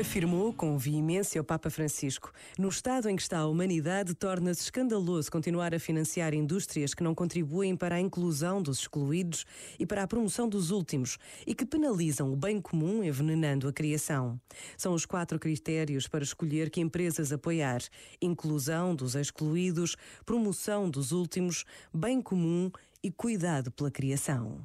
Afirmou com veemência o Papa Francisco. No estado em que está a humanidade, torna-se escandaloso continuar a financiar indústrias que não contribuem para a inclusão dos excluídos e para a promoção dos últimos e que penalizam o bem comum envenenando a criação. São os quatro critérios para escolher que empresas apoiar: inclusão dos excluídos, promoção dos últimos, bem comum e cuidado pela criação.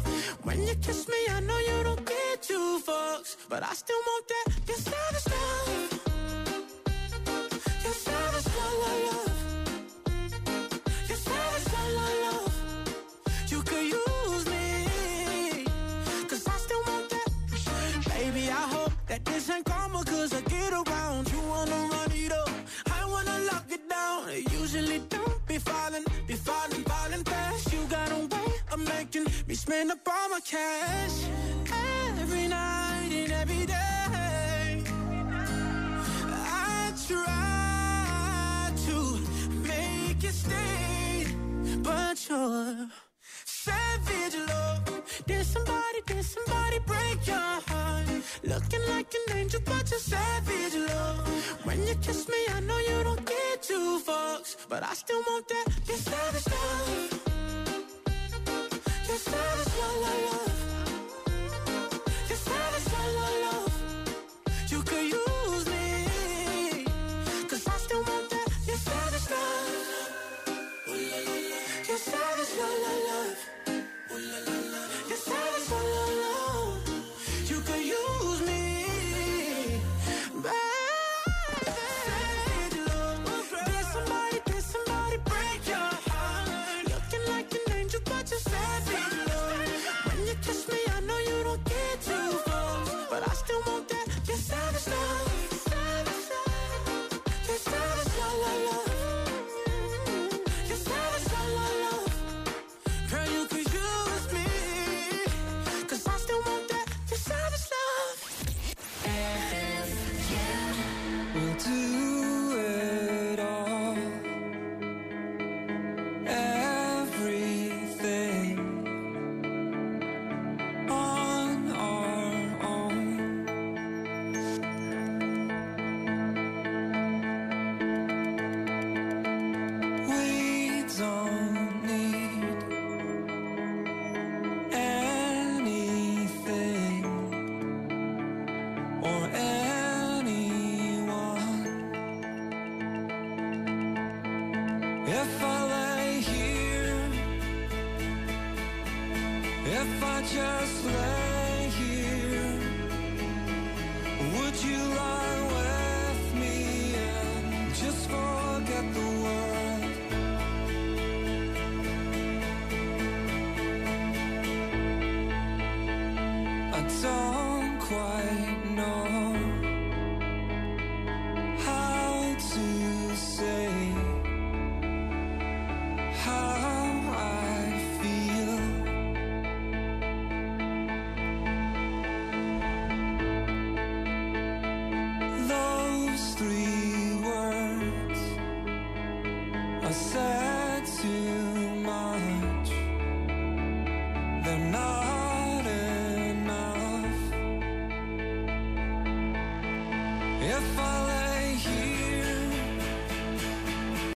When you kiss me, I know you don't get two fucks, but I still want that. Your savage love. Your savage love, love, love. Your savage love, love, love. You could use me, cause I still want that. Baby, I hope that this ain't karma, cause I get around. You wanna run it up, I wanna lock it down. Usually don't be falling, be falling, falling fast. You got a way of making me spend up my cash. Every night and every day. I try to make you stay, but you're savage love. Did somebody, did somebody break your heart? Looking like an angel, but you're savage love. When you kiss me, I know you don't get two fucks, but I still want that. Your savage love. Your savage love, We'll do If I lay here, if I just lay here, would you lie with me and just forget the world? I don't quite know said too much. They're not enough. If I